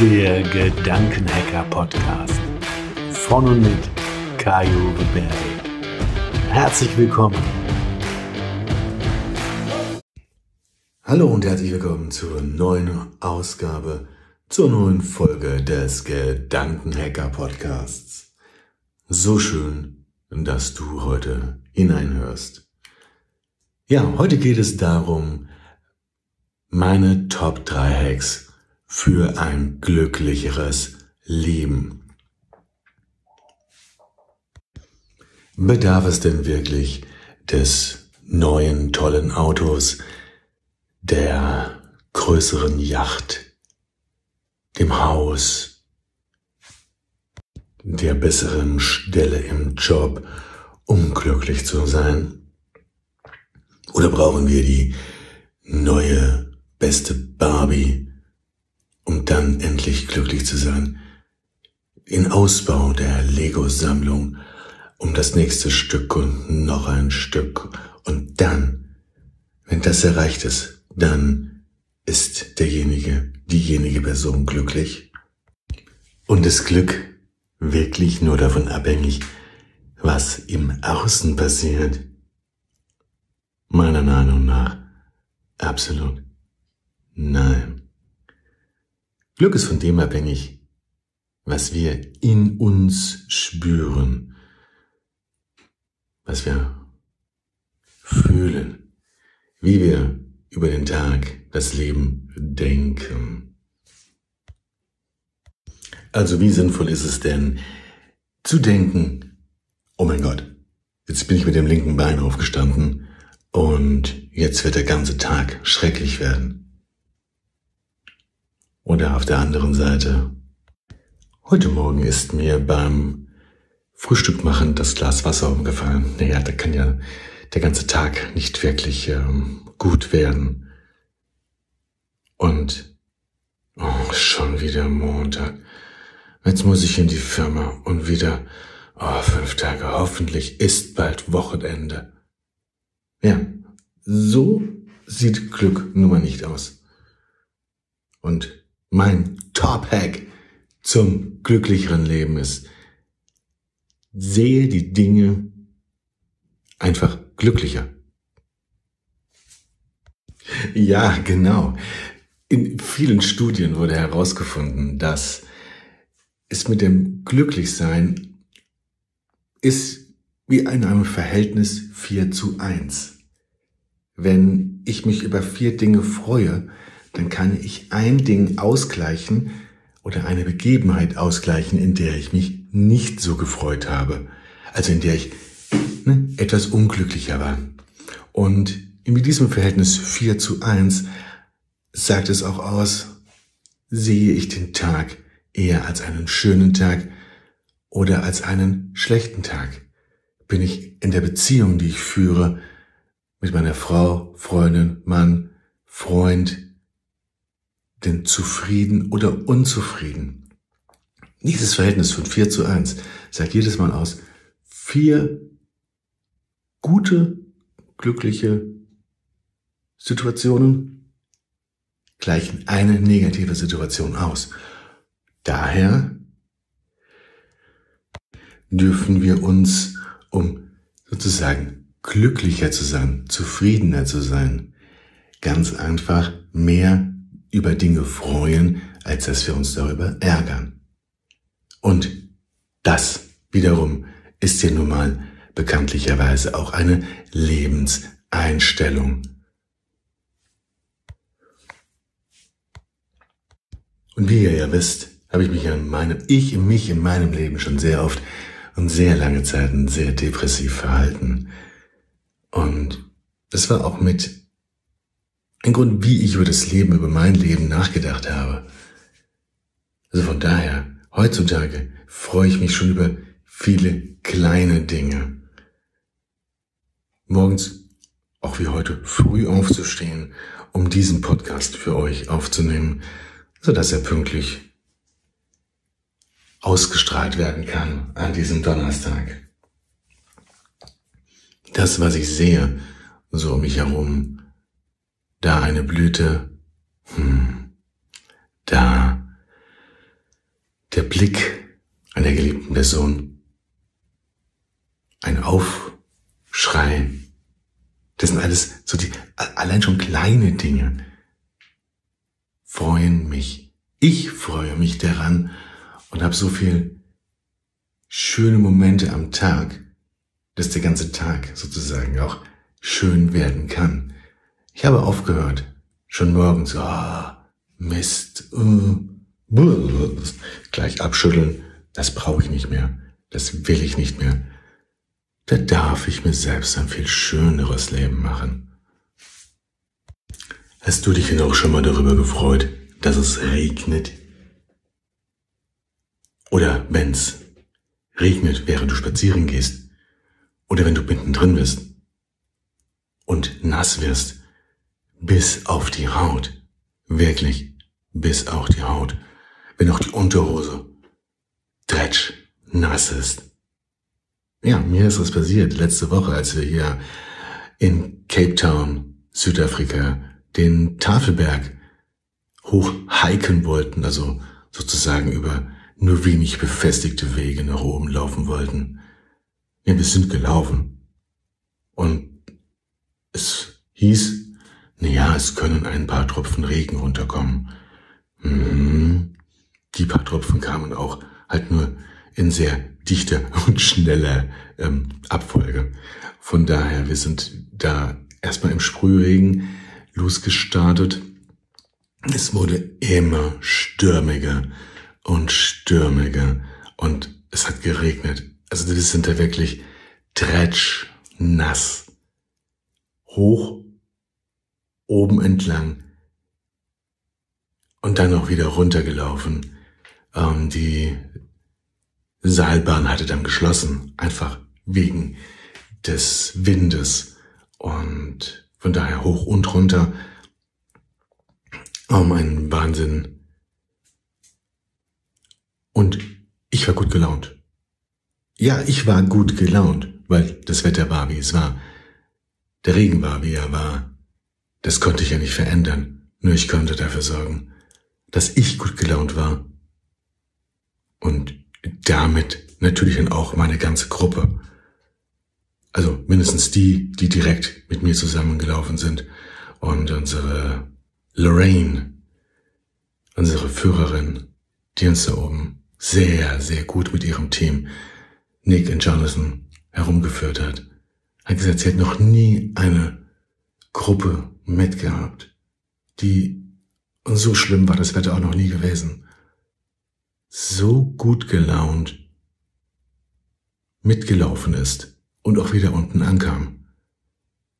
Der Gedankenhacker Podcast von und mit Kajo Berry. Herzlich willkommen. Hallo und herzlich willkommen zur neuen Ausgabe, zur neuen Folge des Gedankenhacker Podcasts. So schön, dass du heute hineinhörst. Ja, heute geht es darum, meine Top 3 Hacks für ein glücklicheres Leben. Bedarf es denn wirklich des neuen tollen Autos, der größeren Yacht, dem Haus, der besseren Stelle im Job, um glücklich zu sein? Oder brauchen wir die neue beste Barbie, um dann endlich glücklich zu sein. In Ausbau der Lego-Sammlung um das nächste Stück und noch ein Stück. Und dann, wenn das erreicht ist, dann ist derjenige, diejenige Person glücklich. Und ist Glück wirklich nur davon abhängig, was im Außen passiert? Meiner Meinung nach absolut nein. Glück ist von dem abhängig, was wir in uns spüren, was wir fühlen, wie wir über den Tag das Leben denken. Also wie sinnvoll ist es denn zu denken, oh mein Gott, jetzt bin ich mit dem linken Bein aufgestanden und jetzt wird der ganze Tag schrecklich werden. Oder auf der anderen Seite, heute Morgen ist mir beim Frühstück machen das Glas Wasser umgefallen. Naja, da kann ja der ganze Tag nicht wirklich ähm, gut werden. Und oh, schon wieder Montag. Jetzt muss ich in die Firma und wieder oh, fünf Tage. Hoffentlich ist bald Wochenende. Ja, so sieht Glück nun mal nicht aus. Und mein Top-Hack zum glücklicheren Leben ist, sehe die Dinge einfach glücklicher. Ja, genau. In vielen Studien wurde herausgefunden, dass es mit dem Glücklichsein ist wie in einem Verhältnis 4 zu 1. Wenn ich mich über vier Dinge freue, dann kann ich ein Ding ausgleichen oder eine Begebenheit ausgleichen, in der ich mich nicht so gefreut habe. Also in der ich ne, etwas unglücklicher war. Und in diesem Verhältnis 4 zu 1 sagt es auch aus, sehe ich den Tag eher als einen schönen Tag oder als einen schlechten Tag? Bin ich in der Beziehung, die ich führe, mit meiner Frau, Freundin, Mann, Freund, denn zufrieden oder unzufrieden? Dieses Verhältnis von 4 zu 1 sagt jedes Mal aus, vier gute, glückliche Situationen gleichen eine negative Situation aus. Daher dürfen wir uns, um sozusagen glücklicher zu sein, zufriedener zu sein, ganz einfach mehr über Dinge freuen, als dass wir uns darüber ärgern. Und das wiederum ist ja nun mal bekanntlicherweise auch eine Lebenseinstellung. Und wie ihr ja wisst, habe ich mich in meinem, ich mich in meinem Leben schon sehr oft und sehr lange Zeiten sehr depressiv verhalten. Und das war auch mit ein Grund, wie ich über das Leben, über mein Leben nachgedacht habe. Also von daher, heutzutage freue ich mich schon über viele kleine Dinge. Morgens, auch wie heute, früh aufzustehen, um diesen Podcast für euch aufzunehmen, so dass er pünktlich ausgestrahlt werden kann an diesem Donnerstag. Das, was ich sehe, so um mich herum, da eine Blüte, hm, da der Blick einer geliebten Person, ein Aufschrei, das sind alles so die, allein schon kleine Dinge. Freuen mich. Ich freue mich daran und habe so viel schöne Momente am Tag, dass der ganze Tag sozusagen auch schön werden kann. Ich habe aufgehört, schon morgens, ah, oh, Mist, uh, gleich abschütteln, das brauche ich nicht mehr, das will ich nicht mehr. Da darf ich mir selbst ein viel schöneres Leben machen. Hast du dich denn auch schon mal darüber gefreut, dass es regnet? Oder wenn's regnet, während du spazieren gehst? Oder wenn du mittendrin bist und nass wirst, bis auf die Haut. Wirklich, bis auf die Haut. Wenn auch die Unterhose dretsch nass ist. Ja, mir ist was passiert letzte Woche, als wir hier in Cape Town, Südafrika, den Tafelberg hoch hiken wollten, also sozusagen über nur wenig befestigte Wege nach oben laufen wollten. Ja, wir sind gelaufen. Und es hieß, na ja, es können ein paar Tropfen Regen runterkommen. Mhm. Die paar Tropfen kamen auch halt nur in sehr dichter und schneller ähm, Abfolge. Von daher, wir sind da erstmal im Sprühregen losgestartet. Es wurde immer stürmiger und stürmiger und es hat geregnet. Also das sind da wirklich dretsch, nass, hoch, oben entlang und dann auch wieder runtergelaufen. Ähm, die Seilbahn hatte dann geschlossen, einfach wegen des Windes und von daher hoch und runter. Um ein Wahnsinn. Und ich war gut gelaunt. Ja, ich war gut gelaunt, weil das Wetter war, wie es war. Der Regen war, wie er war. Das konnte ich ja nicht verändern. Nur ich konnte dafür sorgen, dass ich gut gelaunt war. Und damit natürlich dann auch meine ganze Gruppe. Also mindestens die, die direkt mit mir zusammengelaufen sind. Und unsere Lorraine, unsere Führerin, die uns da oben sehr, sehr gut mit ihrem Team, Nick und Jonathan, herumgeführt hat, hat gesagt, sie hat noch nie eine Gruppe mitgehabt, die, und so schlimm war das Wetter auch noch nie gewesen, so gut gelaunt mitgelaufen ist und auch wieder unten ankam.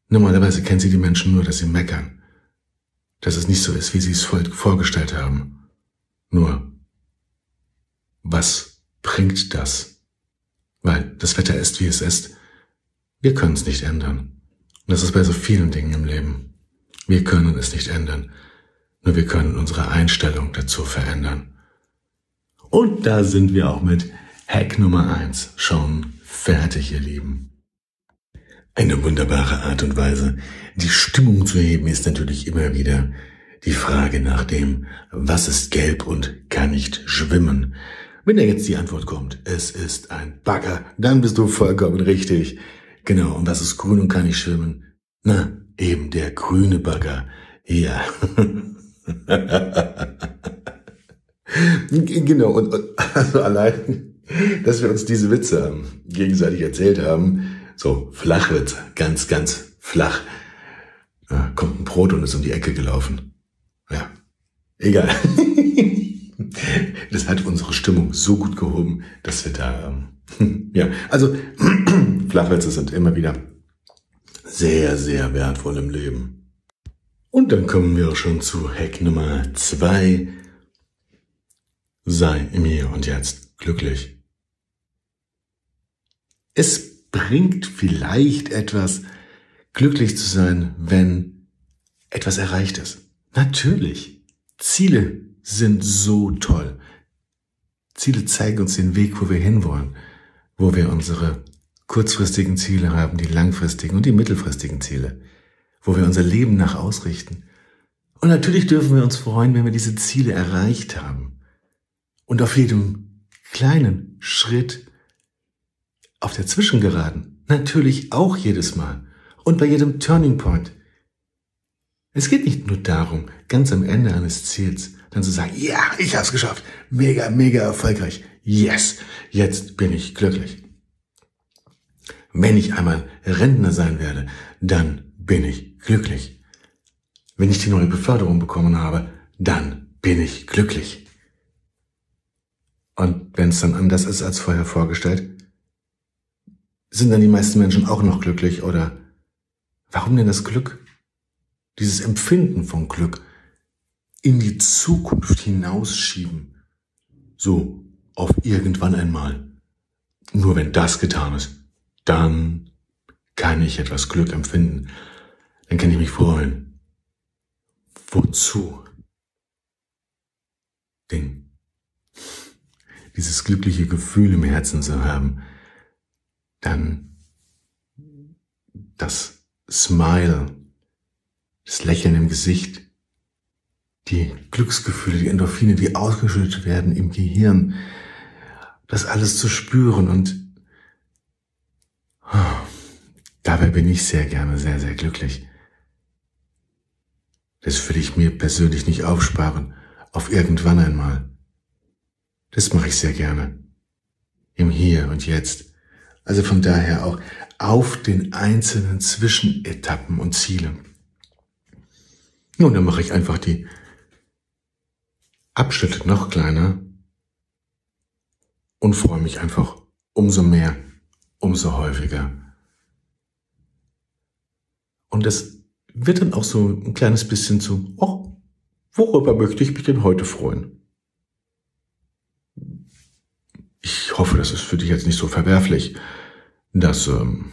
Normalerweise kennt sie die Menschen nur, dass sie meckern, dass es nicht so ist, wie sie es vorgestellt haben. Nur, was bringt das? Weil das Wetter ist, wie es ist. Wir können es nicht ändern. Und das ist bei so vielen Dingen im Leben. Wir können es nicht ändern. Nur wir können unsere Einstellung dazu verändern. Und da sind wir auch mit Hack Nummer eins schon fertig, ihr Lieben. Eine wunderbare Art und Weise, die Stimmung zu heben, ist natürlich immer wieder die Frage nach dem, was ist gelb und kann nicht schwimmen. Wenn da jetzt die Antwort kommt, es ist ein Bagger, dann bist du vollkommen richtig. Genau, und was ist grün und kann nicht schwimmen? Na, eben der grüne Bagger. Ja. Genau, und, und also allein, dass wir uns diese Witze gegenseitig erzählt haben, so Flachwitze, ganz, ganz flach, ja, kommt ein Brot und ist um die Ecke gelaufen. Ja, egal. das hat unsere Stimmung so gut gehoben, dass wir da, ähm, ja, also Flachwitze sind immer wieder sehr, sehr wertvoll im Leben. Und dann kommen wir schon zu Hack Nummer zwei sei im Hier und Jetzt glücklich. Es bringt vielleicht etwas, glücklich zu sein, wenn etwas erreicht ist. Natürlich. Ziele sind so toll. Ziele zeigen uns den Weg, wo wir hinwollen, wo wir unsere kurzfristigen Ziele haben, die langfristigen und die mittelfristigen Ziele, wo wir unser Leben nach ausrichten. Und natürlich dürfen wir uns freuen, wenn wir diese Ziele erreicht haben. Und auf jedem kleinen Schritt auf der Zwischengeraden natürlich auch jedes Mal und bei jedem Turning Point. Es geht nicht nur darum, ganz am Ende eines Ziels dann zu sagen, ja, ich habe es geschafft, mega, mega erfolgreich, yes, jetzt bin ich glücklich. Wenn ich einmal Rentner sein werde, dann bin ich glücklich. Wenn ich die neue Beförderung bekommen habe, dann bin ich glücklich. Und wenn es dann anders ist als vorher vorgestellt, sind dann die meisten Menschen auch noch glücklich oder warum denn das Glück? Dieses Empfinden von Glück in die Zukunft hinausschieben. So, auf irgendwann einmal. Nur wenn das getan ist, dann kann ich etwas Glück empfinden. Dann kann ich mich freuen. Wozu? Denn dieses glückliche Gefühl im Herzen zu haben, dann das Smile, das Lächeln im Gesicht, die Glücksgefühle, die Endorphine, die ausgeschüttet werden im Gehirn, das alles zu spüren und oh, dabei bin ich sehr gerne sehr, sehr glücklich. Das will ich mir persönlich nicht aufsparen, auf irgendwann einmal. Das mache ich sehr gerne. Im Hier und Jetzt. Also von daher auch auf den einzelnen Zwischenetappen und Zielen. Nun, dann mache ich einfach die Abschnitte noch kleiner und freue mich einfach umso mehr, umso häufiger. Und es wird dann auch so ein kleines bisschen zu, oh, worüber möchte ich mich denn heute freuen? Ich hoffe, das ist für dich jetzt nicht so verwerflich, dass ähm,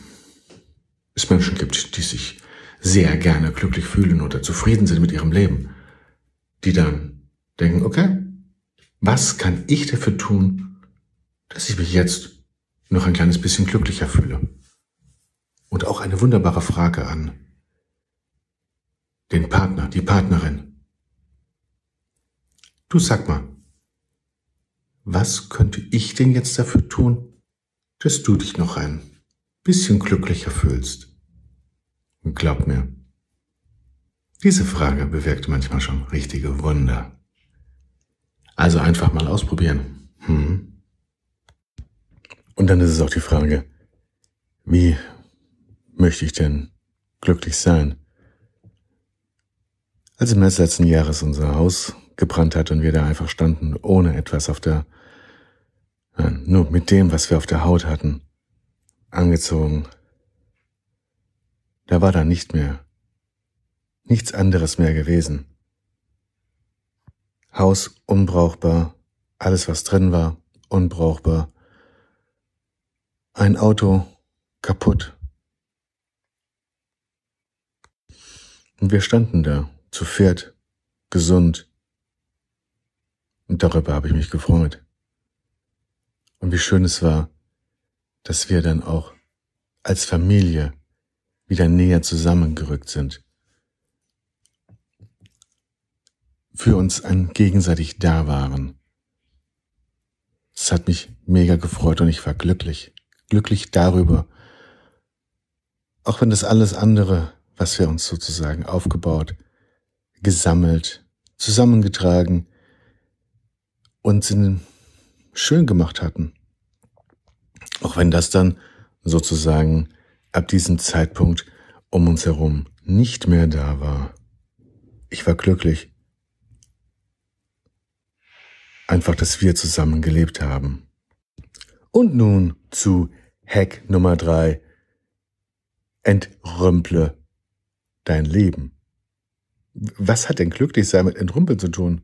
es Menschen gibt, die sich sehr gerne glücklich fühlen oder zufrieden sind mit ihrem Leben, die dann denken, okay, was kann ich dafür tun, dass ich mich jetzt noch ein kleines bisschen glücklicher fühle? Und auch eine wunderbare Frage an den Partner, die Partnerin. Du sag mal, was könnte ich denn jetzt dafür tun, dass du dich noch ein bisschen glücklicher fühlst? Und glaub mir, diese Frage bewirkt manchmal schon richtige Wunder. Also einfach mal ausprobieren. Hm. Und dann ist es auch die Frage, wie möchte ich denn glücklich sein? Als im März letzten Jahres unser Haus gebrannt hat und wir da einfach standen, ohne etwas auf der, ja, nur mit dem, was wir auf der Haut hatten, angezogen, da war da nicht mehr, nichts anderes mehr gewesen. Haus unbrauchbar, alles was drin war, unbrauchbar. Ein Auto kaputt. Und wir standen da, zu viert, gesund. Und darüber habe ich mich gefreut. Und wie schön es war, dass wir dann auch als Familie wieder näher zusammengerückt sind. für uns ein gegenseitig da waren. Es hat mich mega gefreut und ich war glücklich. Glücklich darüber. Auch wenn das alles andere, was wir uns sozusagen aufgebaut, gesammelt, zusammengetragen und schön gemacht hatten. Auch wenn das dann sozusagen ab diesem Zeitpunkt um uns herum nicht mehr da war. Ich war glücklich Einfach, dass wir zusammen gelebt haben. Und nun zu Hack Nummer drei: Entrümple dein Leben. Was hat denn glücklich sein mit Entrümpeln zu tun?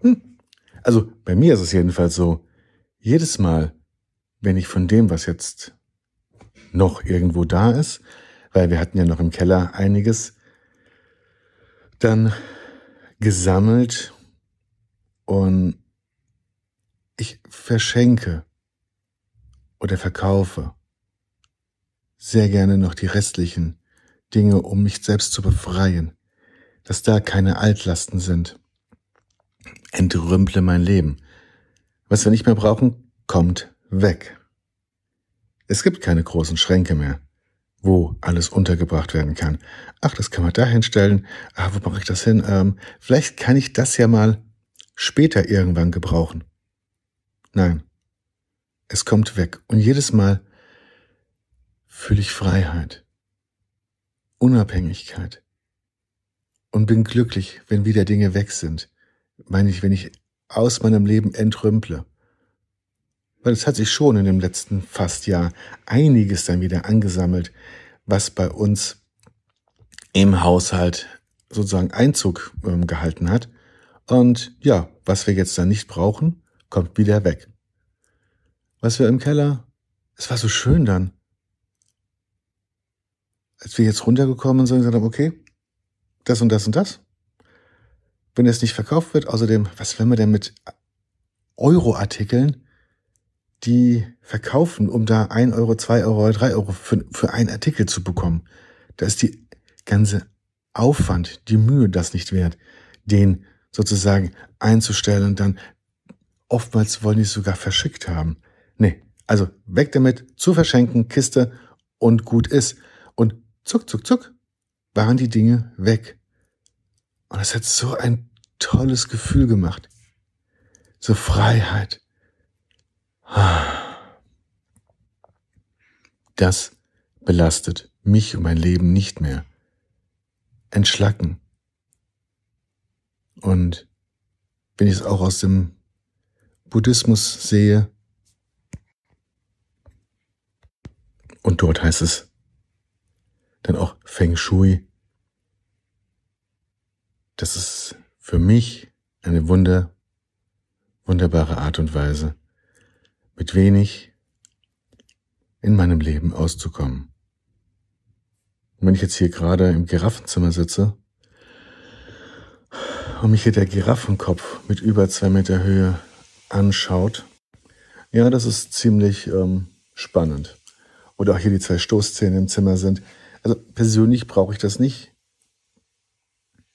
Hm. Also bei mir ist es jedenfalls so, jedes Mal, wenn ich von dem, was jetzt noch irgendwo da ist, weil wir hatten ja noch im Keller einiges, dann gesammelt und ich verschenke oder verkaufe sehr gerne noch die restlichen Dinge, um mich selbst zu befreien, dass da keine Altlasten sind. Entrümple mein Leben. Was wir nicht mehr brauchen, kommt weg. Es gibt keine großen Schränke mehr, wo alles untergebracht werden kann. Ach, das kann man da hinstellen. Ah, wo mache ich das hin? Ähm, vielleicht kann ich das ja mal später irgendwann gebrauchen. Nein, es kommt weg. Und jedes Mal fühle ich Freiheit, Unabhängigkeit und bin glücklich, wenn wieder Dinge weg sind. Meine ich, wenn ich aus meinem Leben entrümple. Weil es hat sich schon in dem letzten fast Jahr einiges dann wieder angesammelt, was bei uns im Haushalt sozusagen Einzug ähm, gehalten hat. Und ja, was wir jetzt dann nicht brauchen, kommt wieder weg. Was wir im Keller, es war so schön dann. Als wir jetzt runtergekommen sind, gesagt haben, okay, das und das und das. Wenn es nicht verkauft wird, außerdem, was will man denn mit Euro-Artikeln, die verkaufen, um da ein Euro, zwei Euro, drei Euro für, für einen Artikel zu bekommen? Da ist die ganze Aufwand, die Mühe das nicht wert, den sozusagen einzustellen und dann oftmals wollen die es sogar verschickt haben. Nee, also weg damit, zu verschenken, Kiste und gut ist. Und zuck, zuck, zuck, waren die Dinge weg. Und es hat so ein tolles Gefühl gemacht. So Freiheit. Das belastet mich und mein Leben nicht mehr. Entschlacken. Und wenn ich es auch aus dem Buddhismus sehe, und dort heißt es dann auch Feng Shui, das ist für mich eine wunder, wunderbare Art und Weise, mit wenig in meinem Leben auszukommen. Und wenn ich jetzt hier gerade im Giraffenzimmer sitze und mich hier der Giraffenkopf mit über zwei Meter Höhe anschaut, ja, das ist ziemlich ähm, spannend. Oder auch hier die zwei Stoßzähne im Zimmer sind. Also persönlich brauche ich das nicht.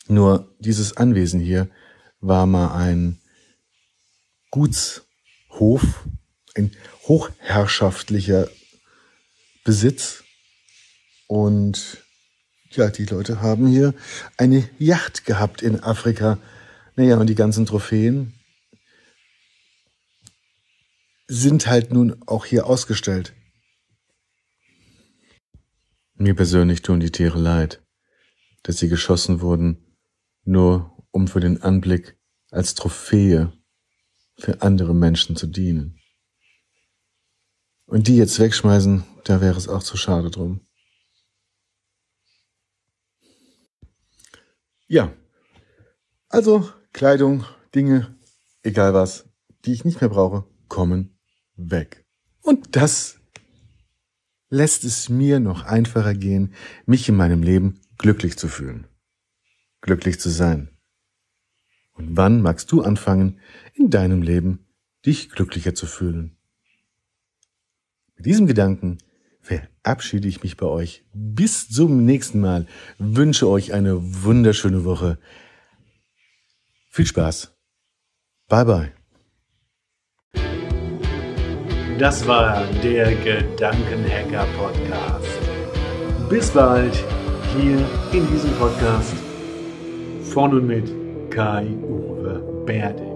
Nur dieses Anwesen hier war mal ein Gutshof, ein hochherrschaftlicher Besitz. Und ja, die Leute haben hier eine Yacht gehabt in Afrika. Naja, und die ganzen Trophäen sind halt nun auch hier ausgestellt. Mir persönlich tun die Tiere leid, dass sie geschossen wurden nur um für den Anblick als Trophäe für andere Menschen zu dienen. Und die jetzt wegschmeißen, da wäre es auch zu schade drum. Ja, also Kleidung, Dinge, egal was, die ich nicht mehr brauche, kommen weg. Und das lässt es mir noch einfacher gehen, mich in meinem Leben glücklich zu fühlen glücklich zu sein? Und wann magst du anfangen, in deinem Leben dich glücklicher zu fühlen? Mit diesem Gedanken verabschiede ich mich bei euch. Bis zum nächsten Mal. Wünsche euch eine wunderschöne Woche. Viel Spaß. Bye bye. Das war der Gedankenhacker Podcast. Bis bald hier in diesem Podcast von und mit Kai-Uwe Berde.